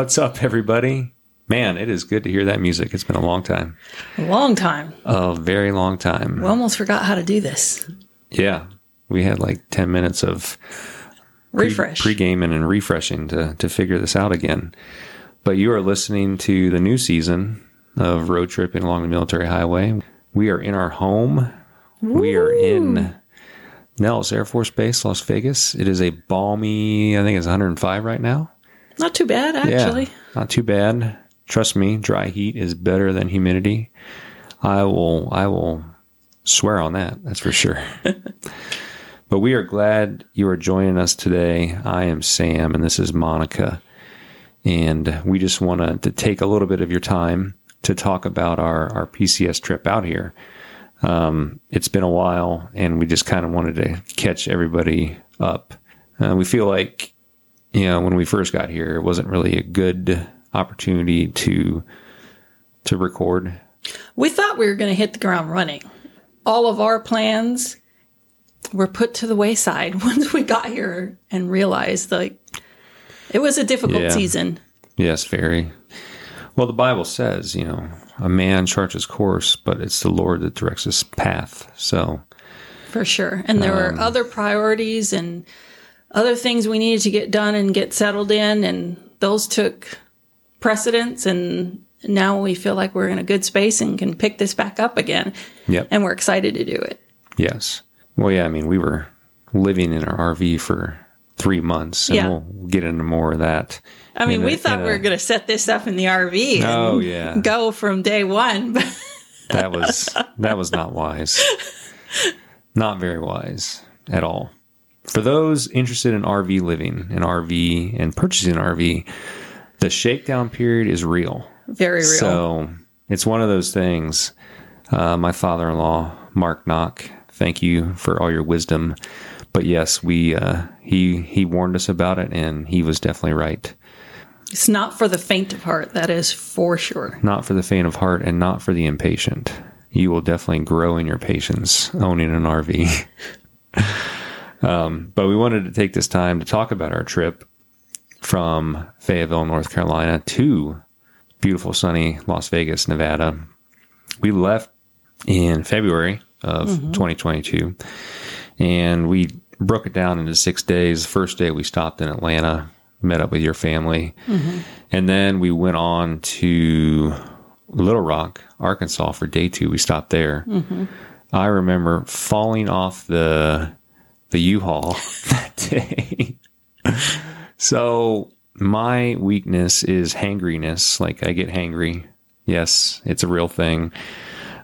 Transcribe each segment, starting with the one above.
What's up, everybody? Man, it is good to hear that music. It's been a long time. A long time. A very long time. We almost forgot how to do this. Yeah. We had like 10 minutes of pre- Refresh. pre-gaming and refreshing to, to figure this out again. But you are listening to the new season of Road Tripping Along the Military Highway. We are in our home. We are in Nellis Air Force Base, Las Vegas. It is a balmy, I think it's 105 right now. Not too bad, actually. Yeah, not too bad. Trust me, dry heat is better than humidity. I will I will swear on that. That's for sure. but we are glad you are joining us today. I am Sam and this is Monica. And we just wanted to take a little bit of your time to talk about our, our PCS trip out here. Um, it's been a while and we just kind of wanted to catch everybody up. Uh, we feel like you know, when we first got here, it wasn't really a good opportunity to to record. We thought we were going to hit the ground running. All of our plans were put to the wayside once we got here and realized like it was a difficult Yeah. season. Yes, very. Well, the Bible says, you know, a man charts his course, but it's the Lord that directs his path. So, For sure. And there Um, were other priorities and other things we needed to get done and get settled in. And those took precedence. And now we feel like we're in a good space and can pick this back up again. yep. And we're excited to do it. yes. Well, yeah, I mean, we were living in our RV for three months, and Yeah. we'll get into more of that. I mean, we a- thought we a- were going to set this up in the RV and Oh, yeah. go from day one. That was that was not wise. Not very wise at all. For those interested in RV living, an RV and purchasing an RV, the shakedown period is real. very real. So it's one of those things. Uh, my father-in-law, Mark Knock, thank you for all your wisdom. But yes, we uh, he he warned us about it, and he was definitely right. it's not for the faint of heart. That is for sure. Not for the faint of heart, and not for the impatient. You will definitely grow in your patience owning an RV. um, but we wanted to take this time to talk about our trip from Fayetteville, North Carolina, to beautiful, sunny Las Vegas, Nevada. We left in February of mm-hmm. 2022, and we broke it down into six days. First day we stopped in Atlanta, met up with your family, mm-hmm. and then we went on to Little Rock, Arkansas for day two. We stopped there. Mm-hmm. I remember falling off the the U-Haul that day. so my weakness is hangriness. Like I get hangry. Yes, it's a real thing.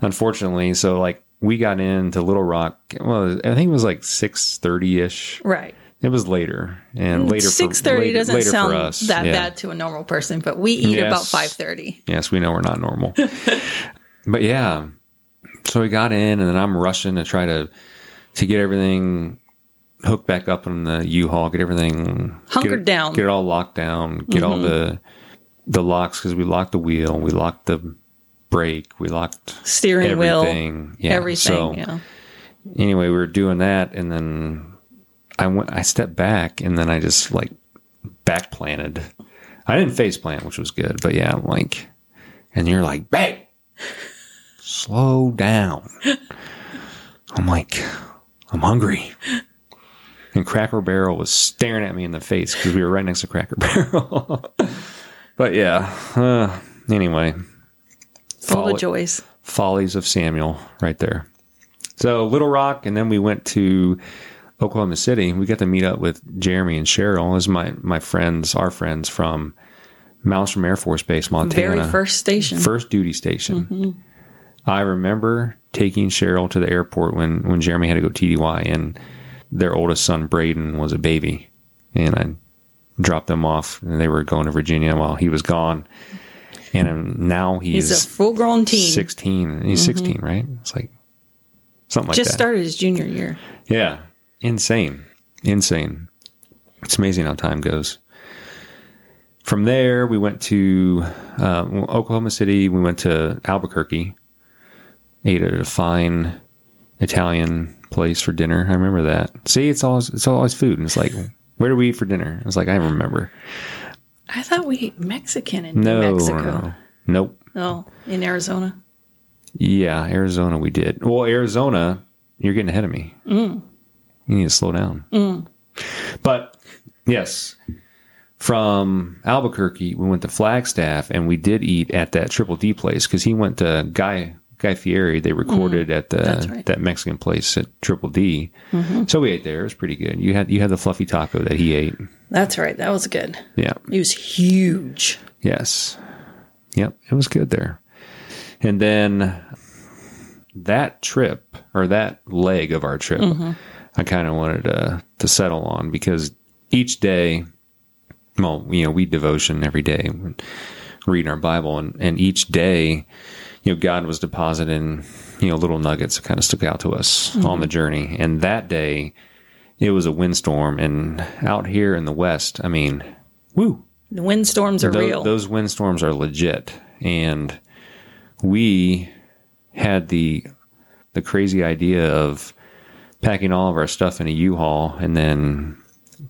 Unfortunately, so like we got into Little Rock. Well, I think it was like six thirty ish. Right. It was later and mm, later. for- Six thirty doesn't later sound that Yeah. bad to a normal person, but we eat about Yes. five thirty. Yes, we know we're not normal. but yeah. So we got in and then I'm rushing to try to to get everything hooked back up on the U-Haul, get everything Hunkered get it, down. Mm-hmm. Get it all locked down, get all the the locks cuz we locked the wheel, we locked the brake, we locked Steering wheel, everything. Yeah. everything. So yeah. anyway, we were doing that and then I went I stepped back and then I just like back planted. I didn't face plant, which was good, but yeah, I'm like and you're like, bang, slow down. I'm like, I'm hungry. And Cracker Barrel was staring at me in the face because we were right next to Cracker Barrel. but yeah, uh, anyway, Full follow- of joys. Follies of Samuel right there. So Little Rock, and then we went to Oklahoma City. We got to meet up with Jeremy and Cheryl. as my my friends, our friends from Malmstrom Air Force Base, Montana. Very first station. First duty station. I remember taking Cheryl to the airport when when Jeremy had to go TDY, and their oldest son Braden was a baby, and I dropped them off, and they were going to Virginia while he was gone. And now he's, He's a full grown teen. 16 and he's 16 right? It's like something like Just that. started his junior year. yeah. Insane. Insane. It's amazing how time goes. From there we went to uh, oklahoma city. We went to albuquerque ate at a fine italian place for dinner i remember that see it's always it's always food and it's like where do we eat for dinner I was like i remember I thought we ate Mexican in No, New Mexico. no. Nope. Oh, in Arizona. Yeah, Arizona we did. Well, Arizona, you're getting ahead of me. Mm. You need to slow down. Mm. But yes, from Albuquerque, we went to Flagstaff, and we did eat at that Triple D place because he went to Guy Guy Fieri. They recorded mm. at the right. that Mexican place at Triple D. Mm-hmm. So we ate there. It was pretty good. You had you had the fluffy taco that he ate. That's right. That was good. Yeah. It was huge. Yes. Yep. It was good there. And then that trip or that leg of our trip, mm-hmm. I kind of wanted to, to settle on because each day, well, you know, we devotion every day, reading our Bible, and, and each day, you know, God was depositing, you know, little nuggets that kind of stuck out to us mm-hmm. on the journey. And that day, it was a windstorm. And out here in the West, I mean, woo, The windstorms are Tho- real. Those windstorms are legit, and we had the the crazy idea of packing all of our stuff in a U-Haul and then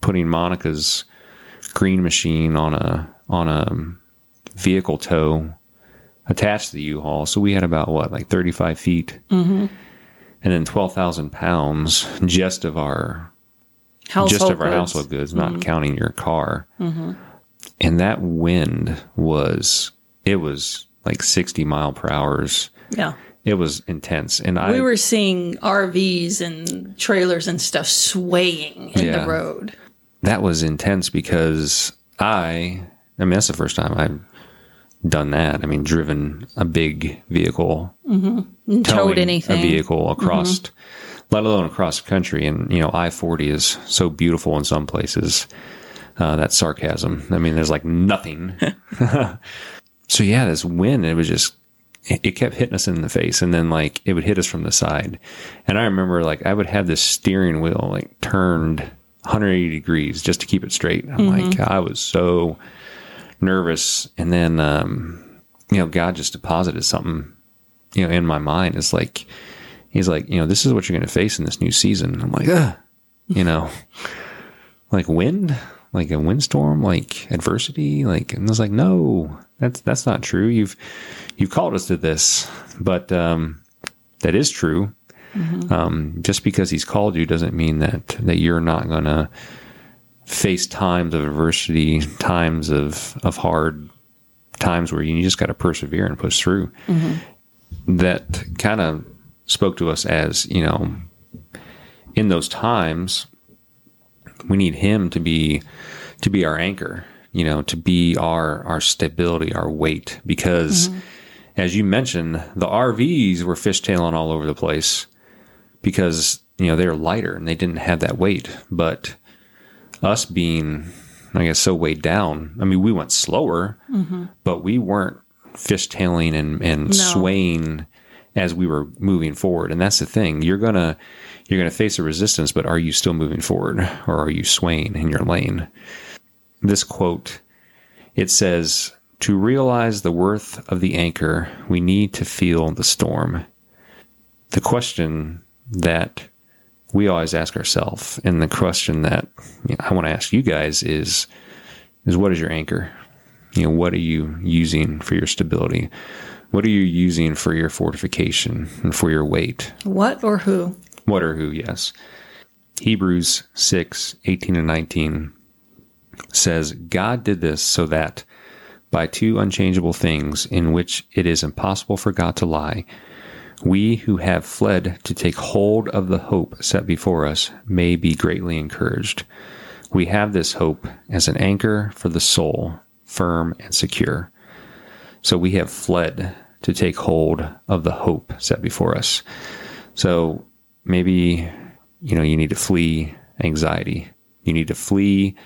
putting Monica's green machine on a on a vehicle tow attached to the U-Haul. So we had about what, like thirty five feet, mm-hmm. and then twelve thousand pounds just of our household just of our goods. household goods, not counting your car. And that wind was, it was like 60 mile per hours. Yeah. It was intense. And I, We were seeing RVs and trailers and stuff swaying in Yeah. the road. that was intense because I, I mean, that's the first time I've done that. I mean, driven a big vehicle, towing towed anything. Mm-hmm. a vehicle across, let alone across the country. And, you know, I 40 is so beautiful in some places. Uh, that's sarcasm. I mean, there's like nothing. so yeah, this wind, it was just, it, it kept hitting us in the face and then like it would hit us from the side. And I remember like I would have this steering wheel like turned 180 degrees just to keep it straight. I'm like, I was so nervous. And then, um, you know, God just deposited something, you know, in my mind. It's like, he's like, you know, this is what you're going to face in this new season. I'm like, Ugh, you know, like wind, like a windstorm, like adversity, like, and I was like, no, that's, that's not true. You've, you've called us to this, but, um, that is true. Um, just because he's called you doesn't mean that, that you're not going to face times of adversity, times of, of hard times where you just got to persevere and push through. Mm-hmm. That kind of spoke to us as, you know, in those times, we need him to be to be our anchor you know to be our our stability our weight because mm-hmm. as you mentioned the rvs were fishtailing all over the place because you know they were lighter and they didn't have that weight but us being i guess so weighed down i mean we went slower mm-hmm. but we weren't fishtailing and and No. swaying as we were moving forward. And that's the thing. You're gonna you're gonna face a resistance but are you still moving forward or are you swaying in your lane? This quote it says to realize the worth of the anchor we need to feel the storm. The question that we always ask ourselves and the question that you know, i want to ask you guys is is what is your anchor? You know what are you using for your stability? What are you using for your fortification and for your weight? What or who? what or who yes. Hebrews 6 18 and 19 says god did this so that by two unchangeable things in which it is impossible for god to lie we who have fled to take hold of the hope set before us may be greatly encouraged we have this hope as an anchor for the soul firm and secure so we have fled to take hold of the hope set before us. So maybe, you know, you need to flee anxiety. You need to flee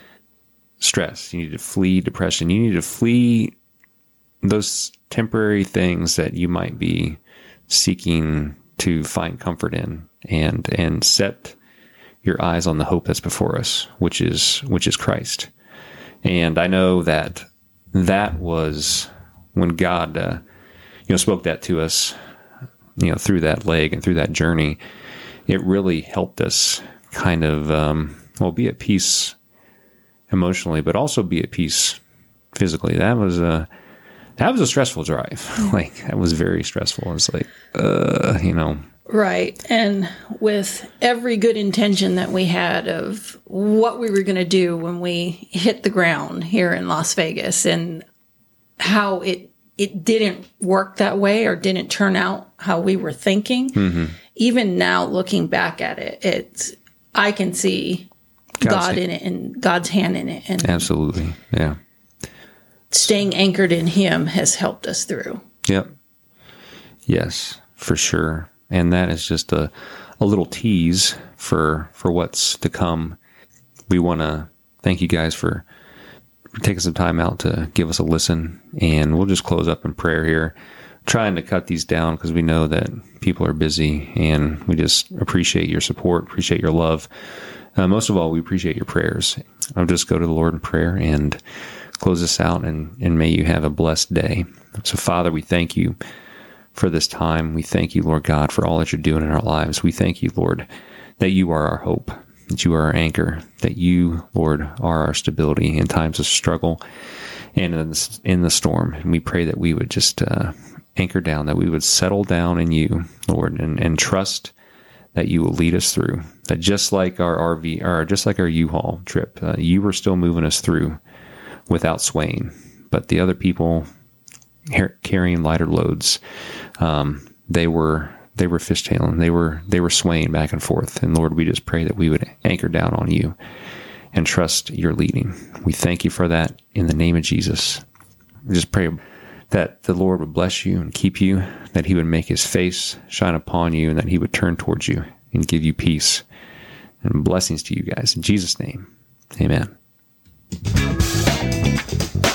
stress. You need to flee depression. You need to flee those temporary things that you might be seeking to find comfort in and and set your eyes on the hope that's before us, which is which is Christ. And I know that that was when God, uh, you know, spoke that to us, you know, through that leg and through that journey. It really helped us kind of, um, well, be at peace emotionally, but also be at peace physically. That was a that was a stressful drive. like that was very stressful. It's like, uh, you know, Right. And with every good intention that we had of what we were going to do when we hit the ground here in Las Vegas and how it it didn't work that way or didn't turn out how we were thinking. Even now looking back at it, it's I can see God's God hand. in it and God's hand in it and absolutely, yeah, staying anchored in him has helped us through. yep, yes, for sure. And that is just a a little tease for for what's to come. We want to thank you guys for taking some time out to give us a listen, and we'll just close up in prayer here. Trying to cut these down because we know that people are busy, and we just appreciate your support, appreciate your love. Uh, most of all, we appreciate your prayers. I'll just go to the Lord in prayer and close this out, and, and may you have a blessed day. So, Father, we thank you for this time. We thank you, Lord God, for all that you're doing in our lives. We thank you, Lord, that you are our hope, that you are our anchor, that you, Lord, are our stability in times of struggle and in the, in the storm. And we pray that we would just uh, anchor down, that we would settle down in you, Lord, and, and trust that you will lead us through. That just like our RV, or just like our U-Haul trip, uh, you were still moving us through without swaying. But the other people carrying lighter loads, um, they were they were fishtailing, they were they were swaying back and forth. And Lord, we just pray that we would anchor down on you and trust your leading. We thank you for that in the name of Jesus. We just pray that the Lord would bless you and keep you, that he would make his face shine upon you, and that he would turn towards you and give you peace and blessings to you guys. In Jesus' name, amen. Thank you.